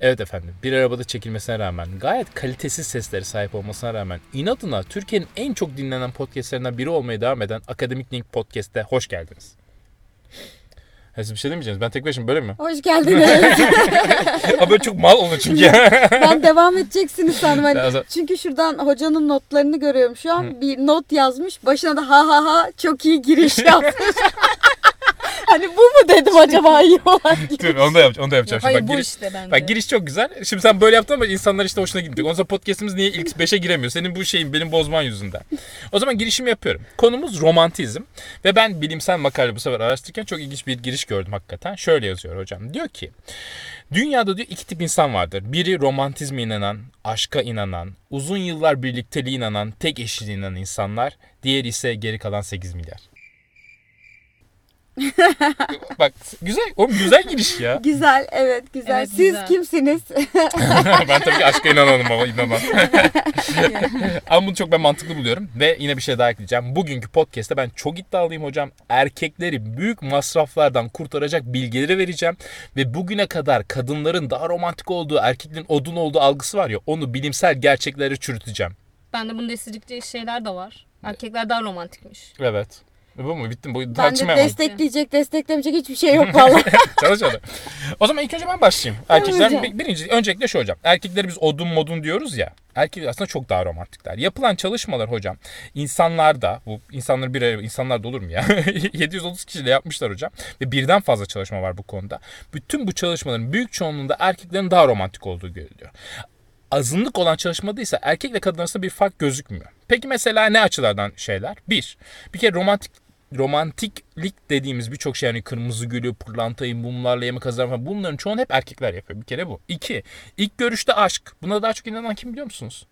Evet efendim bir arabada çekilmesine rağmen gayet kalitesiz seslere sahip olmasına rağmen inadına Türkiye'nin en çok dinlenen podcastlerinden biri olmaya devam eden Akademik Link Podcast'te hoş geldiniz. Ha, siz bir şey demeyeceksiniz. Ben tek başıma böyle mi? Hoş geldiniz. Ama böyle çok mal olur çünkü. ben devam edeceksiniz sandım. Hani çünkü şuradan hocanın notlarını görüyorum şu an. Bir not yazmış. Başına da ha ha ha çok iyi giriş yazmış. Hani bu mu dedim acaba iyi olan. Dur onu da yapacağım. Onu da yapacağım. Şimdi Hayır bak, bu giriş, işte bence. bak giriş çok güzel. Şimdi sen böyle yaptın ama insanlar işte hoşuna gitmeyecek. Ondan sonra podcastimiz niye ilk 5'e giremiyor? Senin bu şeyin benim bozman yüzünden. O zaman girişimi yapıyorum. Konumuz romantizm. Ve ben bilimsel makale bu sefer araştırırken çok ilginç bir giriş gördüm hakikaten. Şöyle yazıyor hocam. Diyor ki Dünyada diyor iki tip insan vardır. Biri romantizme inanan, aşka inanan, uzun yıllar birlikteliğe inanan, tek eşliğine inanan insanlar. Diğeri ise geri kalan 8 milyar. Bak güzel, oğlum güzel giriş ya. Güzel evet güzel. Evet, Siz güzel. kimsiniz? ben tabii ki aşka inananım ama inanan. ama bunu çok ben mantıklı buluyorum. Ve yine bir şey daha ekleyeceğim. Bugünkü podcast'te ben çok iddialıyım hocam. Erkekleri büyük masraflardan kurtaracak bilgileri vereceğim. Ve bugüne kadar kadınların daha romantik olduğu, erkeklerin odun olduğu algısı var ya onu bilimsel gerçekleri çürüteceğim. Ben de bunu destekleyecek şeyler de var. Erkekler daha romantikmiş. Evet. Bu mu? Bitti mi? Bu Ben de tartışma yapalım. destekleyecek desteklemeyecek hiçbir şey yok vallahi. Çalış hadi. O zaman ilk önce ben başlayayım. Erkekler hocam. bir- birinci öncelikle şu hocam. Erkekleri biz odun modun diyoruz ya. Erkekler aslında çok daha romantikler. Yapılan çalışmalar hocam insanlarda bu insanlar bir araya insanlar da olur mu ya? 730 kişiyle yapmışlar hocam ve birden fazla çalışma var bu konuda. Bütün bu çalışmaların büyük çoğunluğunda erkeklerin daha romantik olduğu görülüyor azınlık olan çalışmada ise erkekle kadın arasında bir fark gözükmüyor. Peki mesela ne açılardan şeyler? Bir, bir kere romantik romantiklik dediğimiz birçok şey yani kırmızı gülü, pırlantayı, mumlarla yemek hazırlama falan bunların çoğunu hep erkekler yapıyor. Bir kere bu. İki, ilk görüşte aşk. Buna daha çok inanan kim biliyor musunuz?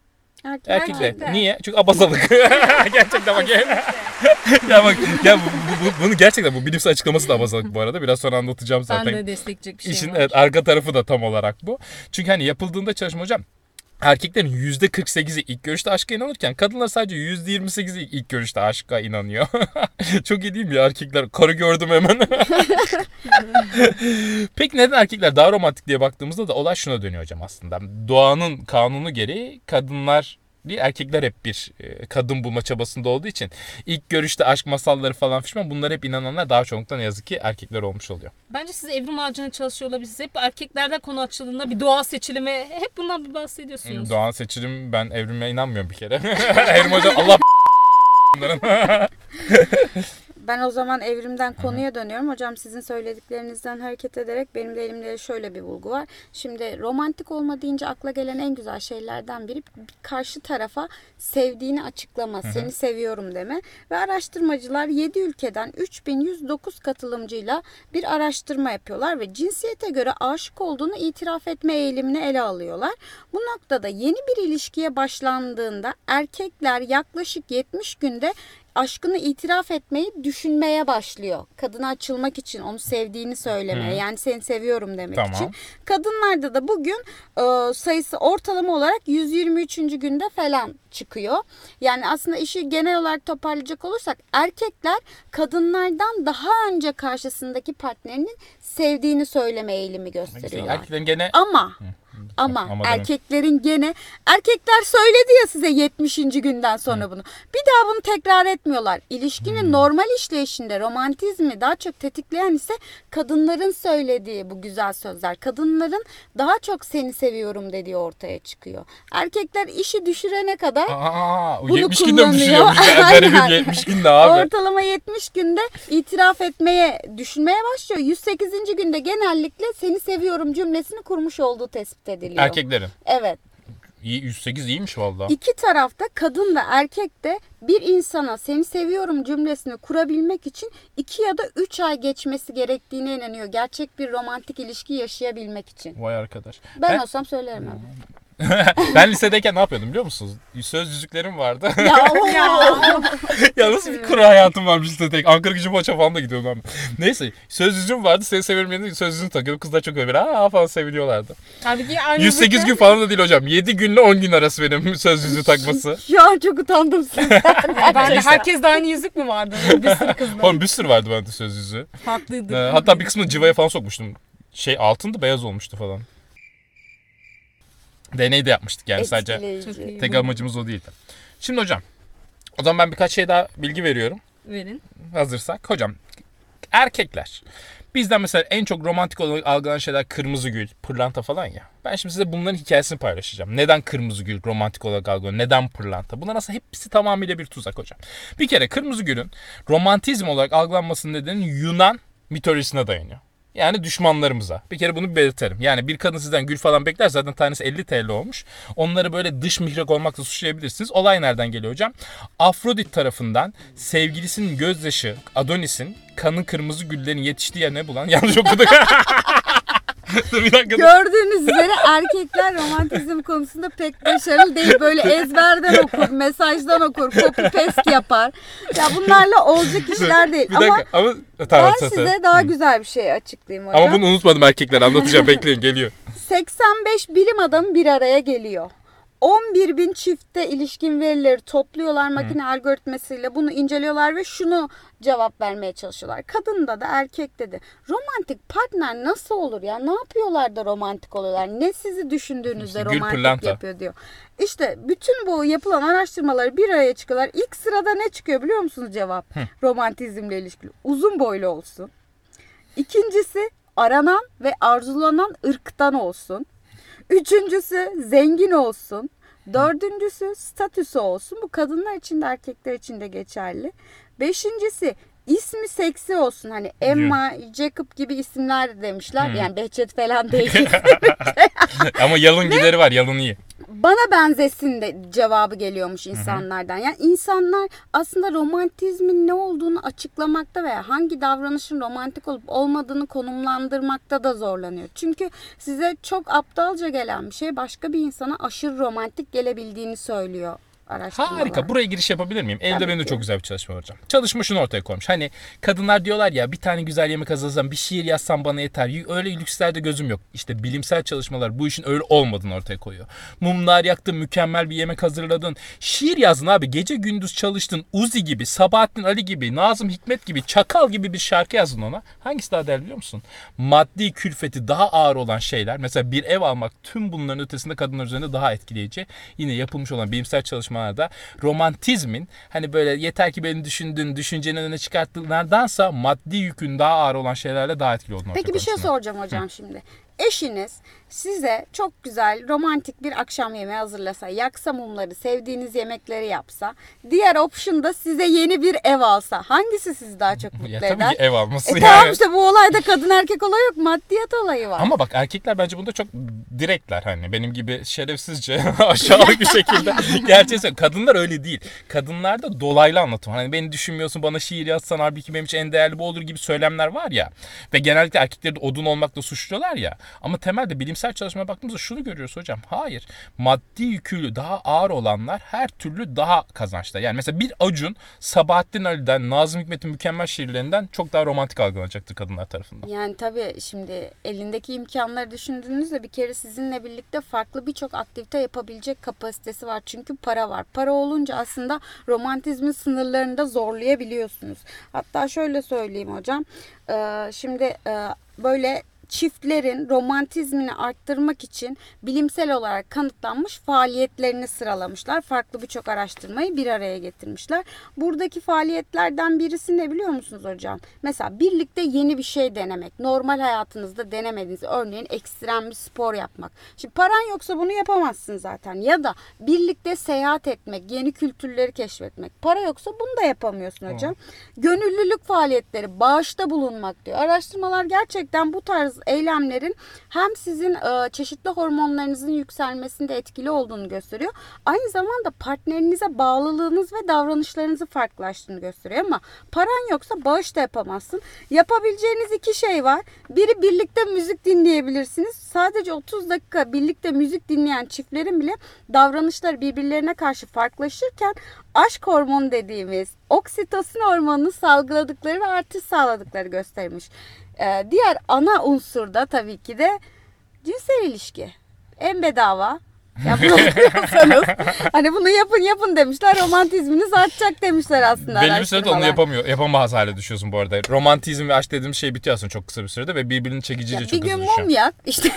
Erkek- Erkekler. Erkekler. Niye? Çünkü abazalık. gerçekten bak. ya bak ya bu, bu- bu- bunu gerçekten bu bilimsel açıklaması da abazalık bu arada. Biraz sonra anlatacağım zaten. Ben de destekleyecek bir şey İşin var. evet, arka tarafı da tam olarak bu. Çünkü hani yapıldığında çalışma hocam erkeklerin %48'i ilk görüşte aşka inanırken kadınlar sadece %28'i ilk görüşte aşka inanıyor. Çok iyi değil mi erkekler? Karı gördüm hemen. Peki neden erkekler daha romantik diye baktığımızda da olay şuna dönüyor hocam aslında. Doğanın kanunu gereği kadınlar değil erkekler hep bir e, kadın bulma çabasında olduğu için ilk görüşte aşk masalları falan fişman bunlar hep inananlar daha çoğunlukla ne yazık ki erkekler olmuş oluyor. Bence siz evrim ağacına çalışıyor olabilirsiniz. Hep erkeklerden konu açıldığında bir doğa seçilimi hep bundan bir bahsediyorsunuz. Doğan seçilim ben evrime inanmıyorum bir kere. Evrim hocam Allah Ben o zaman evrimden konuya dönüyorum. Hocam sizin söylediklerinizden hareket ederek benim de elimde şöyle bir bulgu var. Şimdi romantik olma deyince akla gelen en güzel şeylerden biri bir karşı tarafa sevdiğini açıklama, seni seviyorum deme. Ve araştırmacılar 7 ülkeden 3109 katılımcıyla bir araştırma yapıyorlar ve cinsiyete göre aşık olduğunu itiraf etme eğilimini ele alıyorlar. Bu noktada yeni bir ilişkiye başlandığında erkekler yaklaşık 70 günde aşkını itiraf etmeyi düşünmeye başlıyor. Kadına açılmak için onu sevdiğini söylemeye yani seni seviyorum demek Tamam. için. Kadınlarda da bugün e, sayısı ortalama olarak 123. günde falan çıkıyor. Yani aslında işi genel olarak toparlayacak olursak erkekler kadınlardan daha önce karşısındaki partnerinin sevdiğini söyleme eğilimi gösteriyorlar. Erkeklerin gene Ama ama ama erkeklerin gene erkekler söyledi ya size 70. günden sonra bunu. Bir daha bunu tekrar etmiyorlar. İlişkinin normal işleyişinde romantizmi daha çok tetikleyen ise kadınların söylediği bu güzel sözler. Kadınların daha çok seni seviyorum dediği ortaya çıkıyor. Erkekler işi düşürene kadar Aa, Bunu 70 günde mi kullanıyor. Garibim Aynen. 70 günde abi. Ortalama 70 günde itiraf etmeye, düşünmeye başlıyor. 108. günde genellikle seni seviyorum cümlesini kurmuş olduğu tespit ediliyor. Erkeklerin. Evet. İyi, 108 iyiymiş valla. İki tarafta kadın ve erkek de bir insana seni seviyorum cümlesini kurabilmek için iki ya da üç ay geçmesi gerektiğine inanıyor. Gerçek bir romantik ilişki yaşayabilmek için. Vay arkadaş. Ben, Ben, olsam söylerim öyle. ben lisedeyken ne yapıyordum biliyor musunuz? Söz yüzüklerim vardı. Ya, o- ya nasıl bir kuru hayatım varmış lisede. Ankara gücü maça falan da gidiyordum ben. Neyse söz yüzüğüm vardı. Seni severim yerine söz yüzüğünü takıyordum. Kızlar çok öyle aa falan seviniyorlardı. Halbuki aynı 108 gün falan da değil hocam. 7 günle 10 gün arası benim söz yüzüğü takması. An çok utandım sizden. Ben de herkes de aynı yüzük mü vardı? Bir sürü kızla. Oğlum bir sürü vardı bende söz yüzüğü. Farklıydı. Ee, hatta bir kısmını cıvaya falan sokmuştum. Şey altındı beyaz olmuştu falan. Deney de yapmıştık yani sadece. Etkileyici. İyi. Tek amacımız o değildi. Şimdi hocam o zaman ben birkaç şey daha bilgi veriyorum Verin. hazırsak. Hocam erkekler bizden mesela en çok romantik olarak algılanan şeyler kırmızı gül, pırlanta falan ya. Ben şimdi size bunların hikayesini paylaşacağım. Neden kırmızı gül romantik olarak algılanıyor? Neden pırlanta? Bunlar aslında hepsi tamamıyla bir tuzak hocam. Bir kere kırmızı gülün romantizm olarak algılanmasının nedeni Yunan mitolojisine dayanıyor. Yani düşmanlarımıza. Bir kere bunu belirtelim. Yani bir kadın sizden gül falan bekler zaten tanesi 50 TL olmuş. Onları böyle dış mihrak olmakla suçlayabilirsiniz. Olay nereden geliyor hocam? Afrodit tarafından sevgilisinin gözyaşı Adonis'in kanın kırmızı güllerin yetiştiği yerine bulan yanlış okuduk. Dur bir dakika. Gördüğünüz üzere erkekler romantizm konusunda pek başarılı değil. Böyle ezberden okur, mesajdan okur, copy paste yapar. Ya bunlarla olacak işler değil. Bir Ama dakika ama tamam ben sen size daha güzel bir şey açıklayayım hocam. Ama bunu unutmadım erkekler anlatacağım bekleyin geliyor. 85 bilim adamı bir araya geliyor. 11 bin çifte ilişkin verileri topluyorlar makine algoritmasıyla bunu inceliyorlar ve şunu cevap vermeye çalışıyorlar. Kadında da erkekte de romantik partner nasıl olur ya ne yapıyorlar da romantik oluyorlar ne sizi düşündüğünüzde gül romantik pırlanta. yapıyor diyor. İşte bütün bu yapılan araştırmaları bir araya çıkıyorlar. İlk sırada ne çıkıyor biliyor musunuz cevap? Romantizmle ilişkili. Uzun boylu olsun. İkincisi aranan ve arzulanan ırktan olsun. Üçüncüsü zengin olsun. Dördüncüsü statüsü olsun. Bu kadınlar için de erkekler için de geçerli. Beşincisi ismi seksi olsun. Hani Emma, Jacob gibi isimler de demişler. Yani Behçet falan değil. Ama yalın gideri var yalın iyi. Bana benzesin de cevabı geliyormuş insanlardan. Yani insanlar aslında romantizmin ne olduğunu açıklamakta veya hangi davranışın romantik olup olmadığını konumlandırmakta da zorlanıyor. Çünkü size çok aptalca gelen bir şey başka bir insana aşırı romantik gelebildiğini söylüyor araştırmalar. Harika. Buraya giriş yapabilir miyim? Elde Tabii benim de ki. çok güzel bir çalışma var hocam. Çalışma şunu ortaya koymuş. Hani kadınlar diyorlar ya bir tane güzel yemek hazırlasam bir şiir yazsam bana yeter. Öyle lükslerde gözüm yok. İşte bilimsel çalışmalar bu işin öyle olmadığını ortaya koyuyor. Mumlar yaktın, mükemmel bir yemek hazırladın. Şiir yazdın abi. Gece gündüz çalıştın. Uzi gibi, Sabahattin Ali gibi, Nazım Hikmet gibi, Çakal gibi bir şarkı yazdın ona. Hangisi daha değerli biliyor musun? Maddi külfeti daha ağır olan şeyler. Mesela bir ev almak tüm bunların ötesinde kadınlar üzerinde daha etkileyici. Yine yapılmış olan bilimsel çalışmalarda romantizmin hani böyle yeter ki beni düşündün, düşüncenin önüne çıkarttığınlardansa maddi yükün daha ağır olan şeylerle daha etkili olduğunu Peki bir şey soracağım hocam şimdi. Eşiniz size çok güzel romantik bir akşam yemeği hazırlasa, yaksa mumları, sevdiğiniz yemekleri yapsa, diğer option da size yeni bir ev alsa hangisi sizi daha çok mutlu Ya eder? tabii ki ev alması E yani. tamam işte bu olayda kadın erkek olayı yok maddiyat olayı var. Ama bak erkekler bence bunda çok direktler hani benim gibi şerefsizce aşağılık bir şekilde gerçeği. Kadınlar öyle değil. Kadınlarda dolaylı anlatım. Hani beni düşünmüyorsun bana şiir yazsan halbuki benim için en değerli bu olur gibi söylemler var ya. Ve genellikle erkekleri de odun olmakla suçluyorlar ya. Ama temelde bilimsel çalışmaya baktığımızda şunu görüyoruz hocam. Hayır. Maddi yükü daha ağır olanlar her türlü daha kazançlı. Yani mesela bir Acun Sabahattin Ali'den, Nazım Hikmet'in mükemmel şiirlerinden çok daha romantik algılanacaktır kadınlar tarafından. Yani tabii şimdi elindeki imkanları düşündüğünüzde bir kere sizinle birlikte farklı birçok aktivite yapabilecek kapasitesi var. Çünkü para var. Para olunca aslında romantizmin sınırlarını da zorlayabiliyorsunuz. Hatta şöyle söyleyeyim hocam. Ee, Şimdi e, böyle çiftlerin romantizmini arttırmak için bilimsel olarak kanıtlanmış faaliyetlerini sıralamışlar. Farklı birçok araştırmayı bir araya getirmişler. Buradaki faaliyetlerden birisi ne biliyor musunuz hocam? Mesela birlikte yeni bir şey denemek. Normal hayatınızda denemediğiniz örneğin ekstrem bir spor yapmak. Şimdi paran yoksa bunu yapamazsın zaten. Ya da birlikte seyahat etmek, yeni kültürleri keşfetmek. Para yoksa bunu da yapamıyorsun hocam. Gönüllülük faaliyetleri, bağışta bulunmak diyor. Araştırmalar gerçekten bu tarz eylemlerin hem sizin e, çeşitli hormonlarınızın yükselmesinde etkili olduğunu gösteriyor. Aynı zamanda partnerinize bağlılığınız ve davranışlarınızı farklılaştığını gösteriyor ama paran yoksa bağış da yapamazsın. Yapabileceğiniz iki şey var. Biri birlikte müzik dinleyebilirsiniz. Sadece 30 dakika birlikte müzik dinleyen çiftlerin bile davranışları birbirlerine karşı farklılaşırken aşk hormonu dediğimiz oksitosin hormonunu salgıladıkları ve artış sağladıkları göstermiş. Ee, diğer ana unsur da tabii ki de cinsel ilişki. En bedava Ya bunu yapıyorsanız hani bunu yapın yapın demişler. Romantizminiz artacak demişler aslında Belli bir sürede onu yapamıyor. Yapamaz hale düşüyorsun bu arada. Romantizm ve aşk dediğimiz şey bitiyor aslında çok kısa bir sürede ve birbirini çekiciyle Ya çok bir hızlı gün düşüyor. mum yak işte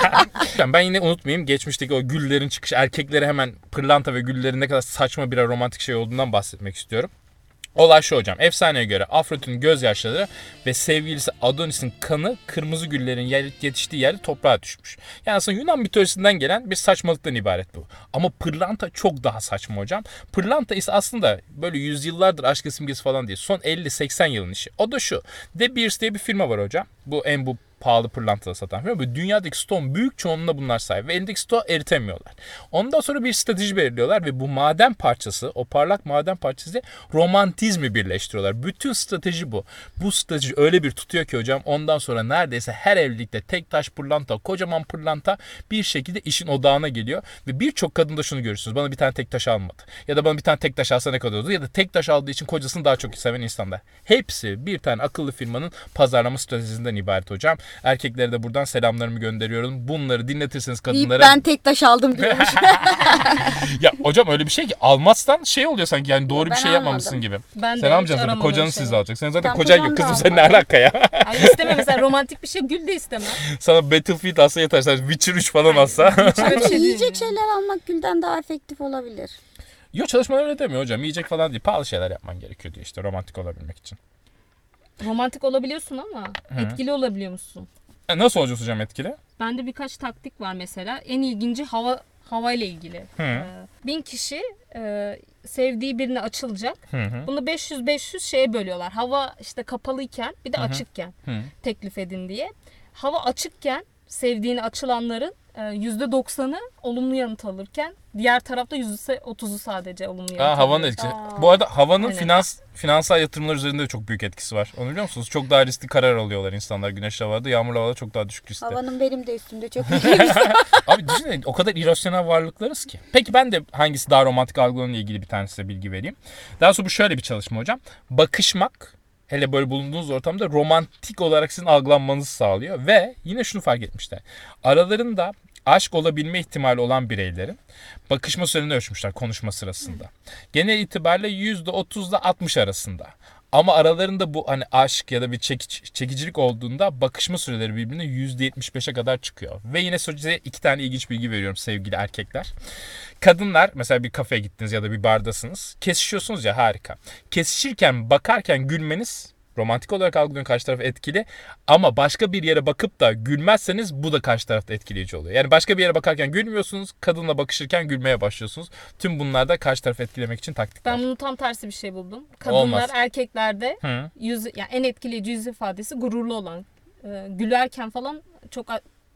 Yani ben yine unutmayayım geçmişteki o güllerin çıkışı erkeklere hemen pırlanta ve güllerin ne kadar saçma birer romantik şey olduğundan bahsetmek istiyorum. Olay şu hocam. Efsaneye göre Afrodit'in gözyaşları ve sevgilisi Adonis'in kanı kırmızı güllerin yer- yetiştiği yerde toprağa düşmüş. Yani aslında Yunan mitolojisinden gelen bir saçmalıktan ibaret bu. Ama pırlanta çok daha saçma hocam. Pırlanta ise aslında böyle yüzyıllardır aşk simgesi falan değil. Son 50-80 yılın işi. O da şu. De Beers diye bir firma var hocam. Bu en bu pahalı pırlantalı satan firma. Böyle dünyadaki stoğun büyük çoğunluğunda bunlar sahip. Ve elindeki stoğu eritemiyorlar. Ondan sonra bir strateji belirliyorlar ve bu maden parçası, o parlak maden parçası romantizmi birleştiriyorlar. Bütün strateji bu. Bu strateji öyle bir tutuyor ki hocam ondan sonra neredeyse her evlilikte tek taş pırlanta, kocaman pırlanta bir şekilde işin odağına geliyor. Ve birçok kadında şunu görürsünüz. Bana bir tane tek taş almadı. Ya da bana bir tane tek taş alsa ne kadar olurdu? Ya da tek taş aldığı için kocasını daha çok seven insanlar. Hepsi bir tane akıllı firmanın pazarlama stratejisinden ibaret hocam. Erkeklere de buradan selamlarımı gönderiyorum. Bunları dinletirseniz kadınlara... ben tek taş aldım diyormuş. ya hocam öyle bir şey ki almazsan şey oluyor sanki yani doğru bir Ben şey yapmamışsın gibi. Ben Sen almayacaksın zaten kocanı öyle siz şey. alacaksın. Sen zaten Ben kocan yok kızım sen ne almadım. alaka ya? Ay istemem mesela romantik bir şey gül de istemem. Sana Battlefield alsa yeter. Sen Witcher 3 falan alsa. Bir şey yiyecek şeyler almak gülden daha efektif olabilir. Yok çalışmalar öyle demiyor hocam. Yiyecek falan değil. Pahalı şeyler yapman gerekiyor diyor işte romantik olabilmek için. Romantik olabiliyorsun ama etkili olabiliyor musun? E, nasıl olacağız hocam etkili? Bende birkaç taktik var mesela. En ilginci hava hava ile ilgili. Hı. Ee, bin kişi e, sevdiği birine açılacak. Hı hı. Bunu 500-500 şeye bölüyorlar. Hava işte kapalıyken bir de açıkken Hı. teklif edin diye. Hava açıkken sevdiğini açılanların e, %90'ı olumlu yanıt alırken diğer tarafta %30'u sadece olumlu yanıt Aa, havanın etkisi. Aa. Bu arada havanın Aynen. finans finansal yatırımlar üzerinde de çok büyük etkisi var. Onu biliyor musunuz? Çok daha riskli karar alıyorlar insanlar güneşli havada. Yağmurlu havada çok daha düşük riskli. Havanın benim de üstümde çok. Abi düşünün o kadar irrasyonel varlıklarız ki. Peki ben de hangisi daha romantik algılarıyla ilgili bir tane size bilgi vereyim. Daha sonra bu şöyle bir çalışma hocam. Bakışmak hele böyle bulunduğunuz ortamda romantik olarak sizin algılanmanızı sağlıyor. Ve yine şunu fark etmişler. Aralarında aşk olabilme ihtimali olan bireylerin bakışma sürelerini ölçmüşler konuşma sırasında. Genel itibariyle %30 ile 60 arasında. Ama aralarında bu hani aşk ya da bir çekiç, çekicilik olduğunda bakışma süreleri birbirine %75'e kadar çıkıyor. Ve yine size iki tane ilginç bilgi veriyorum sevgili erkekler. Kadınlar mesela bir kafeye gittiniz ya da bir bardasınız. Kesişiyorsunuz ya harika. Kesişirken bakarken gülmeniz romantik olarak algılayan karşı taraf etkili. Ama başka bir yere bakıp da gülmezseniz bu da karşı tarafta etkileyici oluyor. Yani başka bir yere bakarken gülmüyorsunuz. Kadınla bakışırken gülmeye başlıyorsunuz. Tüm bunlar da karşı tarafı etkilemek için taktikler. Ben bunun tam tersi bir şey buldum. Kadınlar Olmaz. erkeklerde Hı. yüz yani en etkileyici yüz ifadesi gururlu olan. Ee, gülerken falan çok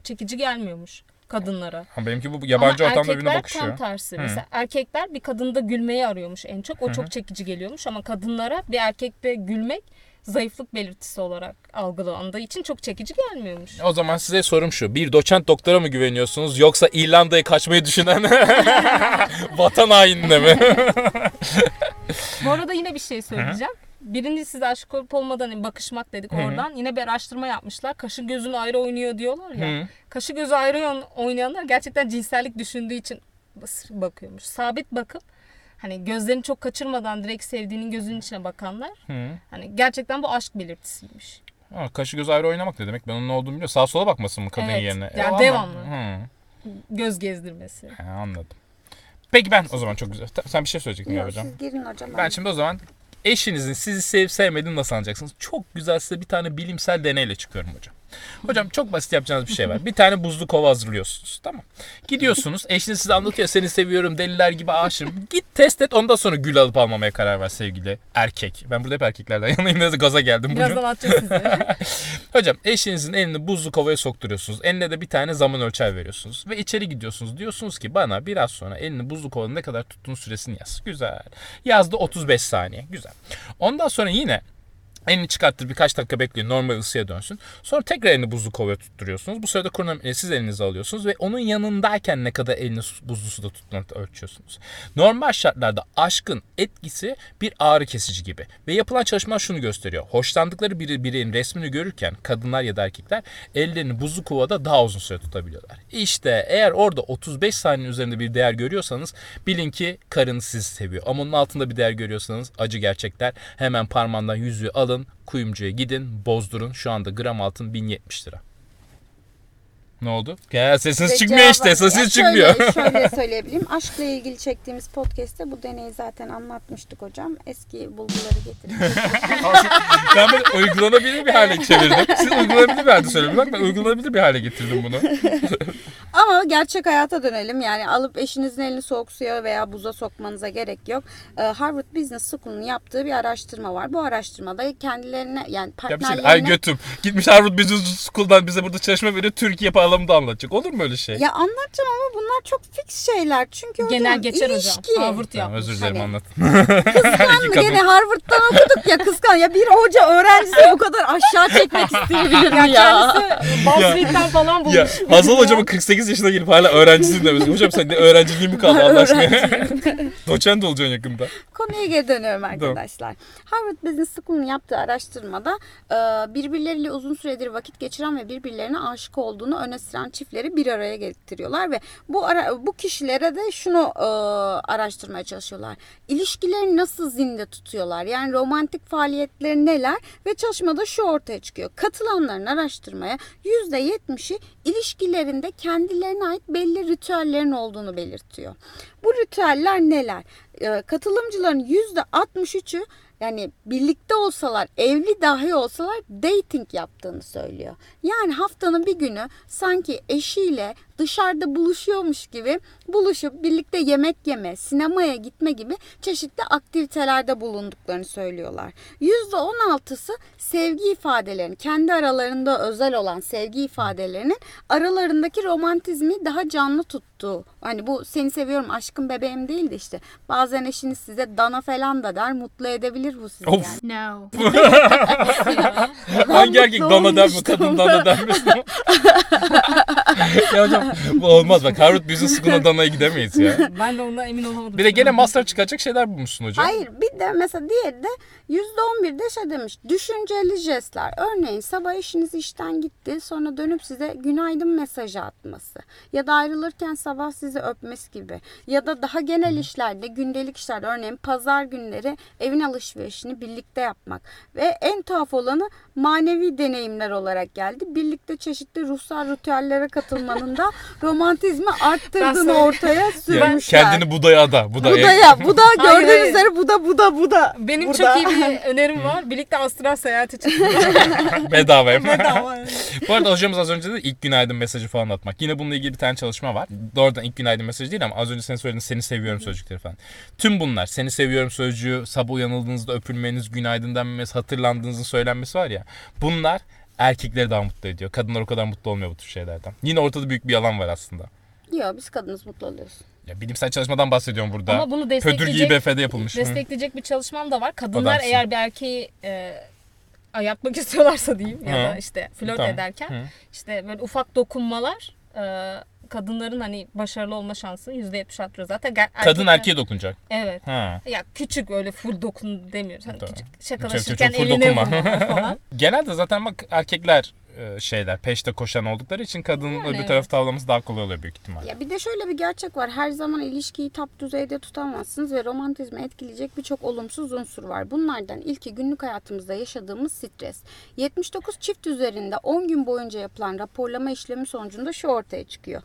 çekici gelmiyormuş kadınlara. Ha, benimki bu yabancı ama ortamda birbirine erkekler bakışıyor. tam tersi. Mesela erkekler bir kadında gülmeyi arıyormuş en çok. O çok çekici geliyormuş ama kadınlara bir erkekte gülmek zayıflık belirtisi olarak algılandığı için çok çekici gelmiyormuş. O zaman size sorum şu. Bir doçent doktora mı güveniyorsunuz yoksa İrlanda'ya kaçmayı düşünen vatan hainine mi? Bu arada yine bir şey söyleyeceğim. Birinci size aşık olup olmadan hani bakışmak dedik oradan. Yine bir araştırma yapmışlar. Kaşı gözün ayrı oynuyor diyorlar ya. Hı. Kaşı gözü ayrı oyn- oynayanlar gerçekten cinsellik düşündüğü için bakıyormuş. Sabit bakıp hani gözlerini çok kaçırmadan direkt sevdiğinin gözünün içine bakanlar Hı. hani gerçekten bu aşk belirtisiymiş. Ha, kaşı göz ayrı oynamak ne demek? Ben onun ne olduğunu biliyorum. Sağa sola bakmasın mı kadın Evet, yerine? yani ama- devamlı. Hı. Göz gezdirmesi. Ha, anladım. Peki ben o zaman çok güzel. Sen bir şey söyleyecektin Yok, hocam. siz girin hocam. Ben şimdi o zaman eşinizin sizi sevip sevmediğini nasıl anlayacaksınız? Çok güzel size bir tane bilimsel deneyle çıkıyorum hocam. Hocam çok basit yapacağınız bir şey var. Bir tane buzlu kova hazırlıyorsunuz. Tamam. Gidiyorsunuz. Eşiniz size anlatıyor. Seni seviyorum. Deliler gibi aşığım. Git test et. Ondan sonra gül alıp almamaya karar ver sevgili erkek. Ben burada hep erkeklerden yanayım. Biraz gaza geldim bugün. Birazdan atacağız size. Hocam eşinizin elini buzlu kovaya sokturuyorsunuz. Eline de bir tane zaman ölçer veriyorsunuz. Ve içeri gidiyorsunuz. Diyorsunuz ki bana biraz sonra elini buzlu kovanın ne kadar tuttuğun süresini yaz. Güzel. Yazdı 35 saniye. Güzel. Ondan sonra yine Elini çıkarttır birkaç dakika bekleyin normal ısıya dönsün. Sonra tekrar elini buzlu kovaya tutturuyorsunuz. Bu sırada kronometre siz elinize alıyorsunuz ve onun yanındayken ne kadar elini buzlu suda tuttuğunu ölçüyorsunuz. Normal şartlarda aşkın etkisi bir ağrı kesici gibi. Ve yapılan çalışmalar şunu gösteriyor. Hoşlandıkları bir bireyin resmini görürken kadınlar ya da erkekler ellerini buzlu kovada daha uzun süre tutabiliyorlar. İşte eğer orada 35 saniye üzerinde bir değer görüyorsanız bilin ki karınız sizi seviyor. Ama onun altında bir değer görüyorsanız acı gerçekler. Hemen parmağından yüzüğü alın, kuyumcuya gidin, bozdurun. Şu anda gram altın 1070 lira. Ne oldu? Ya sesiniz Ve çıkmıyor cevabı- işte. Ya Sesiniz şöyle- çıkmıyor. Şöyle söyleyebilirim. Aşkla ilgili çektiğimiz podcast'te bu deneyi zaten anlatmıştık hocam. Eski bulguları getirip ben böyle uygulanabilir bir hale çevirdim. Siz uygulanabilir bir halde söylediniz. Bak ben uygulanabilir bir hale getirdim bunu. Ama gerçek hayata dönelim. Yani alıp eşinizin elini soğuk suya veya buza sokmanıza gerek yok. Ee, Harvard Business School'un yaptığı bir araştırma var. Bu araştırmada kendilerine yani Ya şey partnerlerine... ay götüm. Gitmiş Harvard Business School'dan bize burada çalışma veriyor. Türkiye bağlamında anlatacak. Olur mu öyle şey? Ya anlatacağım ama bunlar çok fix şeyler. Çünkü hocam Genel geçer ilişki. hocam. Harvard Tamam, yapmış. özür dilerim Hani- anlatın. Kıskandı İki kadın. gene Harvard'dan okuduk ya kıskan. Ya bir hoca öğrencisini bu kadar aşağı çekmek isteyebilir mi Ya ya? kendisi BuzzFeed'den falan bulmuş. Ya Hazal hocamın 48 yaşına gelip hala öğrencisin demesi. Hocam sen de öğrenciliğin mi kaldı Allah aşkına? Doçent olacaksın yakında. Konuya geri dönüyorum arkadaşlar. Harvard Business School'un yaptığı araştırmada e, birbirleriyle uzun süredir vakit geçiren ve birbirlerine aşık olduğunu öne süren çiftleri bir araya getiriyorlar ve bu ara, bu kişilere de şunu e, araştırmaya çalışıyorlar. İlişkilerini nasıl zinde tutuyorlar? Yani romantik faaliyetleri neler? Ve çalışmada şu ortaya çıkıyor. Katılanların araştırmaya %70'i ilişkilerinde kendilerine ait belli ritüellerin olduğunu belirtiyor. Bu ritüeller neler? Ee, katılımcıların %63'ü yani birlikte olsalar, evli dahi olsalar dating yaptığını söylüyor. Yani haftanın bir günü sanki eşiyle dışarıda buluşuyormuş gibi buluşup birlikte yemek yeme, sinemaya gitme gibi çeşitli aktivitelerde bulunduklarını söylüyorlar. %16'sı sevgi ifadelerini, kendi aralarında özel olan sevgi ifadelerinin aralarındaki romantizmi daha canlı tuttuğu. Hani bu seni seviyorum aşkım bebeğim değil de işte bazen eşiniz size dana falan da der mutlu edebilir bu sizi Of. yani. No. Hangi erkek dana der mi? Kadın dana der mi? ya hocam bu olmaz bak Harvard Business School'una danaya gidemeyiz ya. ben de ondan emin olamadım. Bir de gene master çıkaracak şeyler bulmuşsun hocam. Hayır bir de mesela diğeri de %11'de şey demiş düşünceli jestler. Örneğin sabah eşiniz işten gitti sonra dönüp size günaydın mesajı atması. Ya da ayrılırken sabah sizi öpmesi gibi. Ya da daha genel işlerde gündelik işlerde örneğin pazar günleri evin alışverişini birlikte yapmak. Ve en tuhaf olanı manevi deneyimler olarak geldi. Birlikte çeşitli ruhsal ritüellere katılmanın da romantizmi arttırdığını Ben ortaya Ya, sürmüşler. kendini Buda'ya ada. Buda, Bu da ya, bu da Hayır, gördüğünüz üzere bu da bu da bu da. Benim Burada. çok iyi bir önerim var. Birlikte astral seyahate çıkıyor. Bedavaya. Bedava. Bu arada hocamız az önce de ilk günaydın mesajı falan atmak. Yine bununla ilgili bir tane çalışma var. Doğrudan ilk günaydın mesajı değil ama az önce senin söylediğin seni seviyorum sözcükleri falan. Tüm bunlar seni seviyorum sözcüğü, sabah uyanıldığınızda öpülmeniz, günaydın denmesi, hatırlandığınızın söylenmesi var ya. Bunlar erkekleri daha mutlu ediyor. Kadınlar o kadar mutlu olmuyor bu tür şeylerden. Yine ortada büyük bir yalan var aslında. Yok biz kadınız mutlu oluyoruz. Ya bilimsel çalışmadan bahsediyorum burada. Ama bunu Pödür destekleyecek, GBF'de yapılmış. Hı. destekleyecek bir çalışmam da var. Kadınlar Adamsın. eğer bir erkeği e, ayartmak istiyorlarsa diyeyim ya Hı. da işte flört Tamam. ederken Hı. işte böyle ufak dokunmalar e, kadınların hani başarılı olma %70 arttırıyor. Zaten ger- Kadın erkeğe dokunacak. Evet. Ha. Ya küçük öyle full dokun demiyoruz. Hani Doğru. küçük Çok- şakalaşırken çok full eline dokunma. falan. Genelde zaten bak erkekler şeyler peşte koşan oldukları için kadının Yani öbür evet. tarafı tavlaması daha kolay oluyor büyük ihtimalle. Ya bir de şöyle bir gerçek var. Her zaman ilişkiyi tap düzeyde tutamazsınız ve romantizmi etkileyecek birçok olumsuz unsur var. Bunlardan ilki günlük hayatımızda yaşadığımız stres. 79 çift üzerinde 10 gün boyunca yapılan raporlama işlemi sonucunda şu ortaya çıkıyor.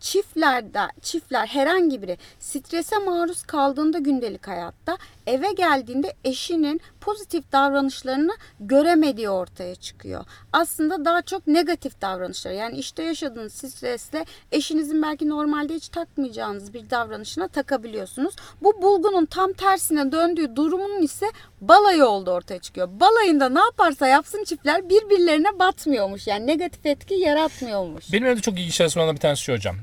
Çiftlerde, çiftler herhangi biri strese maruz kaldığında gündelik hayatta eve geldiğinde eşinin pozitif davranışlarını göremediği ortaya çıkıyor. Aslında daha çok negatif davranışlar. Yani işte yaşadığınız stresle eşinizin belki normalde hiç takmayacağınız bir davranışına takabiliyorsunuz. Bu bulgunun tam tersine döndüğü durumun ise balayı oldu ortaya çıkıyor. Balayında ne yaparsa yapsın çiftler birbirlerine batmıyormuş. Yani negatif etki yaratmıyormuş. Benim evde çok ilginç çalışmalardan bir tanesi şu hocam.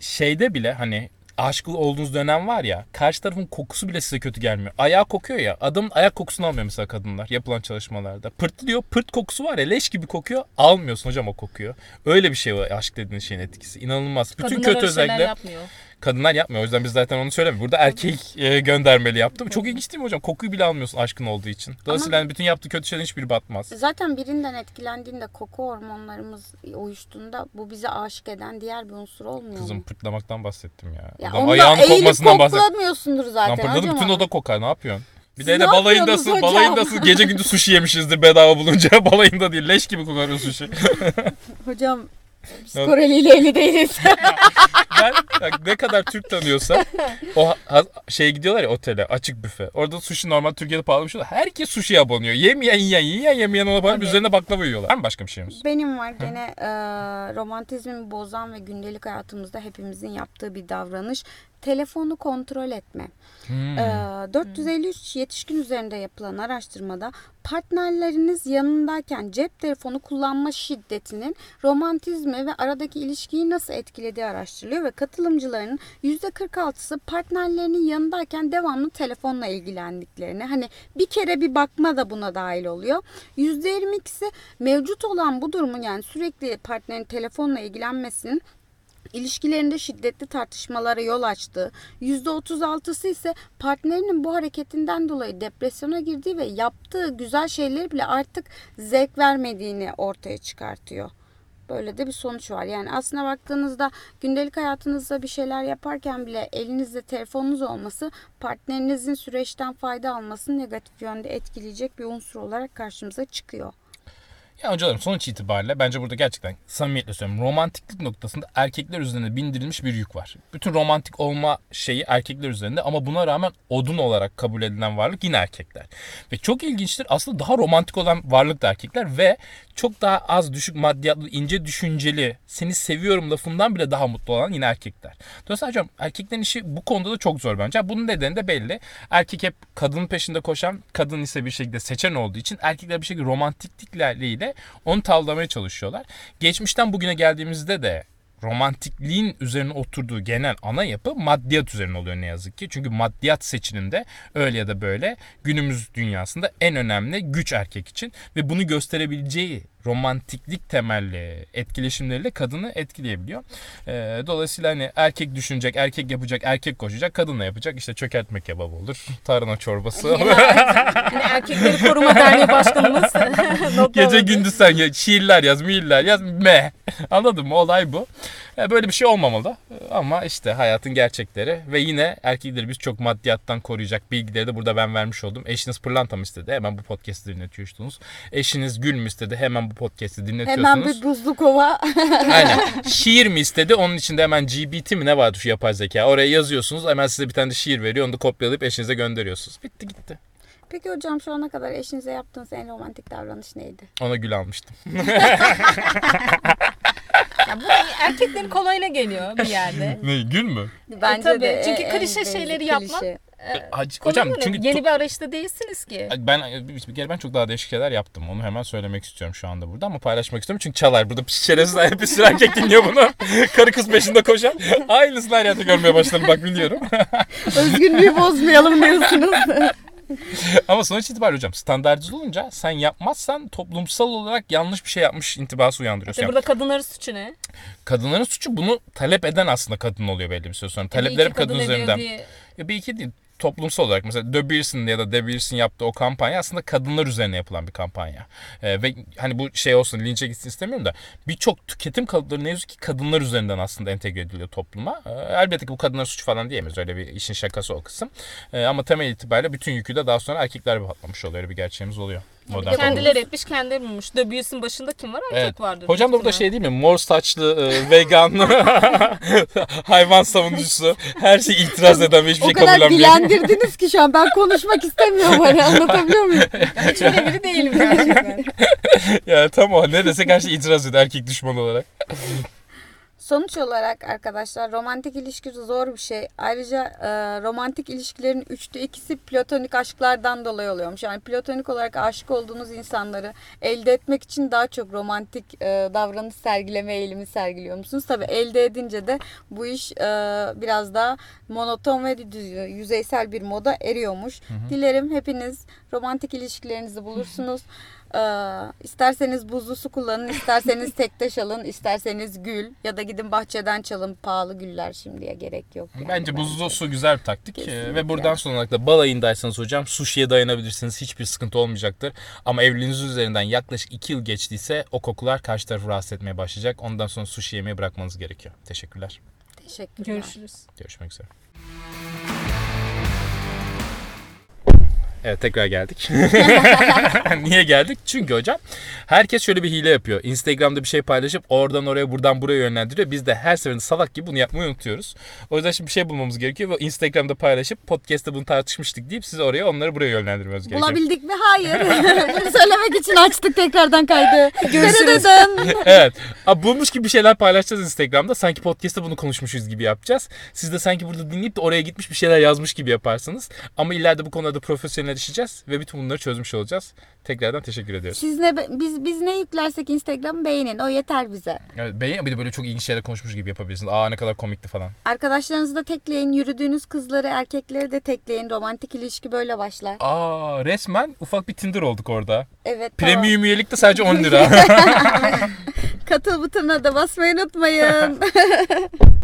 Şeyde bile hani aşık olduğunuz dönem var ya karşı tarafın kokusu bile size kötü gelmiyor. Ayağı kokuyor ya adamın ayak kokusunu almıyor mesela kadınlar yapılan çalışmalarda. Pırtlıyor pırt kokusu var ya leş gibi kokuyor almıyorsun hocam o kokuyor. Öyle bir şey o aşk dediğiniz şeyin etkisi. İnanılmaz. Bütün Kadınlar kötü özellikler yapmıyor. Kadınlar yapmıyor. O yüzden biz zaten onu söylemiyoruz. Burada erkek e, göndermeli yaptım. Çok ilginç değil mi hocam? Kokuyu bile almıyorsun aşkın olduğu için. Dolayısıyla hani bütün yaptığı kötü şeylerin hiçbiri batmaz. Zaten birinden etkilendiğinde koku hormonlarımız uyuştuğunda bu bizi aşık eden diğer bir unsur olmuyor Kızım mu? pırtlamaktan bahsettim ya. Ya Adam ayağının kokmasından bahsettim. koklamıyorsundur zaten Lan pırtladı bütün oda kokar. Ne yapıyorsun? Bir de de balayındasın. hocam? Balayındasın. Gece gündüz sushi yemişizdir bedava bulunca. Balayında değil. Leş gibi kokar o sushi. Hocam Koreli ile evli değiliz. ben bak, ne kadar Türk tanıyorsam o ha, şeye gidiyorlar ya otele açık büfe. Orada sushi normal Türkiye'de pahalı bir şey. Her sushi abonuyor. Yemeyen yiyen yiyen yemeyen ona Tabii. üzerine baklava yiyorlar. Var mı başka bir şeyimiz? Benim var gene e, romantizmi bozan ve gündelik hayatımızda hepimizin yaptığı bir davranış. Telefonu kontrol etme. Hmm. E, 453 yetişkin üzerinde yapılan araştırmada partnerleriniz yanındayken cep telefonu kullanma şiddetinin romantizmi ve aradaki ilişkiyi nasıl etkilediği araştırılıyor ve katılımcıların %46'sı partnerlerinin yanındayken devamlı telefonla ilgilendiklerini hani bir kere bir bakma da buna dahil oluyor. %22'si mevcut olan bu durumun yani sürekli partnerin telefonla ilgilenmesinin ilişkilerinde şiddetli tartışmalara yol açtığı, %36'sı ise partnerinin bu hareketinden dolayı depresyona girdiği ve yaptığı güzel şeyleri bile artık zevk vermediğini ortaya çıkartıyor. Böyle de bir sonuç var. Yani aslına baktığınızda gündelik hayatınızda bir şeyler yaparken bile elinizde telefonunuz olması partnerinizin süreçten fayda almasını negatif yönde etkileyecek bir unsur olarak karşımıza çıkıyor. Ya hocalarım sonuç itibariyle bence burada gerçekten samimiyetle söylüyorum. Romantiklik noktasında erkekler üzerine bindirilmiş bir yük var. Bütün romantik olma şeyi erkekler üzerinde ama buna rağmen odun olarak kabul edilen varlık yine erkekler. Ve çok ilginçtir aslında daha romantik olan varlık da erkekler ve çok daha az düşük maddiyatlı, ince düşünceli, seni seviyorum lafından bile daha mutlu olan yine erkekler. Dolayısıyla hocam erkeklerin işi bu konuda da çok zor bence. Bunun nedeni de belli. Erkek hep kadının peşinde koşan, kadın ise bir şekilde seçen olduğu için erkekler bir şekilde romantiklikleriyle onu tavlamaya çalışıyorlar. Geçmişten bugüne geldiğimizde de romantikliğin üzerine oturduğu genel ana yapı maddiyat üzerine oluyor ne yazık ki. Çünkü maddiyat seçiminde öyle ya da böyle günümüz dünyasında en önemli güç erkek için ve bunu gösterebileceği romantiklik temelli etkileşimleriyle kadını etkileyebiliyor. Ee, dolayısıyla hani erkek düşünecek, erkek yapacak, erkek koşacak, kadınla yapacak. İşte çökertme kebabı olur, tarhana çorbası. Yine Yine Erkekleri Koruma Derneği Başkanımız Gece gündüz sen ya, şiirler yaz, miiller yaz, me. Anladın mı? Olay bu. E, Böyle bir şey olmamalı. E, Ama işte hayatın gerçekleri ve yine erkekleri biz çok maddiyattan koruyacak bilgileri de burada ben vermiş oldum. Eşiniz pırlanta mı istedi? Hemen bu podcast'i dinletiyorsunuz. Eşiniz gül mü istedi? Hemen bu podcast'i dinletiyorsunuz. Hemen bir buzlu kova. Aynen. Şiir mi istedi? Onun içinde hemen GBT mi ne vardı şu yapay zeka? Oraya yazıyorsunuz. Hemen size bir tane de şiir veriyor. Onu da kopyalayıp eşinize gönderiyorsunuz. Bitti gitti. Peki hocam şu ana kadar eşinize yaptığınız en romantik davranış neydi? Ona gül almıştım. Ya bu erkeklerin kolayına geliyor bir yerde. Ne gül mü? Bence tabii. de Çünkü klişe şeyleri klişe. yapmak- Hacı- hocam mı? çünkü Yeni bir arayışta değilsiniz ki. Ben bir kere ben çok daha değişik şeyler yaptım. Onu hemen söylemek istiyorum şu anda burada ama paylaşmak istiyorum. Çünkü çalar. Burada pis şerefsizler bir sürü erkek dinliyor bunu. Karı kız peşinde koşan. Aynısını her yerde görmeye başladım bak biliyorum. Özgünlüğü bozmayalım diyorsunuz. ama sonuç itibariyle hocam standartize olunca sen yapmazsan toplumsal olarak yanlış bir şey yapmış intibası uyandırıyorsun. İşte burada kadınların suçu ne? Kadınların suçu bunu talep eden aslında kadın oluyor belli bir süre sonra. Bir Talepler hep kadın kadın üzerinden. diye- Ya bir iki değil toplumsal olarak mesela De Beers'in ya da De Beers'in yaptığı o kampanya aslında kadınlar üzerine yapılan bir kampanya. Ee, ve hani bu şey olsun linçe gitsin istemiyorum da birçok tüketim kalıpları ne yazık ki kadınlar üzerinden aslında entegre ediliyor topluma. Ee, elbette ki bu kadınlar suç falan diyemeyiz öyle bir işin şakası o kısım. Ee, ama temel itibariyle bütün yükü de daha sonra erkekler patlamış oluyor öyle bir gerçeğimiz oluyor. Modern. Kendileri etmiş, kendileri bulmuş. De büyüsün başında kim var? Erkek Evet. vardır. Hocam da burada şey değil mi? Mor saçlı, e, vegan, hayvan savunucusu, her şey itiraz eden ve hiçbir o şey kadar kabullenmeyen. dilendirdiniz ki şu an ben konuşmak istemiyorum hani anlatabiliyor muyum? Hiç öyle biri değilim gerçekten. ya tam o. Ne desek her şey itiraz ediyor erkek düşmanı olarak. Sonuç olarak arkadaşlar romantik ilişki zor bir şey. Ayrıca e, romantik ilişkilerin üçte ikisi platonik aşklardan dolayı oluyormuş. Yani platonik olarak aşık olduğunuz insanları elde etmek için daha çok romantik e, davranış sergileme eğilimi sergiliyor musunuz? Tabii elde edince de bu iş e, biraz daha monoton ve yüzeysel bir moda eriyormuş. Dilerim hepiniz romantik ilişkilerinizi bulursunuz. Ee, isterseniz buzlu su kullanın, isterseniz tek taş alın, isterseniz gül ya da gidin bahçeden çalın. Pahalı güller şimdiye gerek yok. yani Bence buzlu su güzel bir taktik. Ee, Kesinlikle. Ve buradan son olarak da balayındaysanız hocam sushi'ye dayanabilirsiniz. Hiçbir sıkıntı olmayacaktır. Ama evliliğiniz üzerinden yaklaşık 2 yıl geçtiyse o kokular karşı tarafı rahatsız etmeye başlayacak. Ondan sonra sushi yemeyi bırakmanız gerekiyor. Teşekkürler. Teşekkürler. Görüşürüz. Görüşmek üzere. Evet tekrar geldik. Niye geldik? Çünkü hocam herkes şöyle bir hile yapıyor. Instagram'da bir şey paylaşıp oradan oraya buradan buraya yönlendiriyor. Biz de her seferinde salak gibi bunu yapmayı unutuyoruz. O yüzden şimdi bir şey bulmamız gerekiyor ve Instagram'da paylaşıp podcast'te bunu tartışmıştık deyip sizi oraya onları buraya yönlendirmemiz gerekiyor. Bulabildik mi? Hayır. Bunu söylemek için açtık tekrardan kaydı. Görüşürüz. Evet. Abi bulmuş gibi bir şeyler paylaşacağız Instagram'da. Sanki podcast'te bunu konuşmuşuz gibi yapacağız. Siz de sanki burada dinleyip de oraya gitmiş bir şeyler yazmış gibi yaparsınız. Ama ileride bu konuda profesyonelleşeceğiz ve bütün bunları çözmüş olacağız. Tekrardan teşekkür ediyoruz. Siz ne, biz, biz ne yüklersek Instagram beğenin. O yeter bize. Evet, beğen bir de böyle çok ilginç şeyler konuşmuş gibi yapabilirsiniz. Aa ne kadar komikti falan. Arkadaşlarınızı da tekleyin. Yürüdüğünüz kızları, erkekleri de tekleyin. Romantik ilişki böyle başlar. Aa resmen ufak bir Tinder olduk orada. Evet. tamam. Premium üyelik de sadece 10 lira. Katıl butonuna da basmayı unutmayın.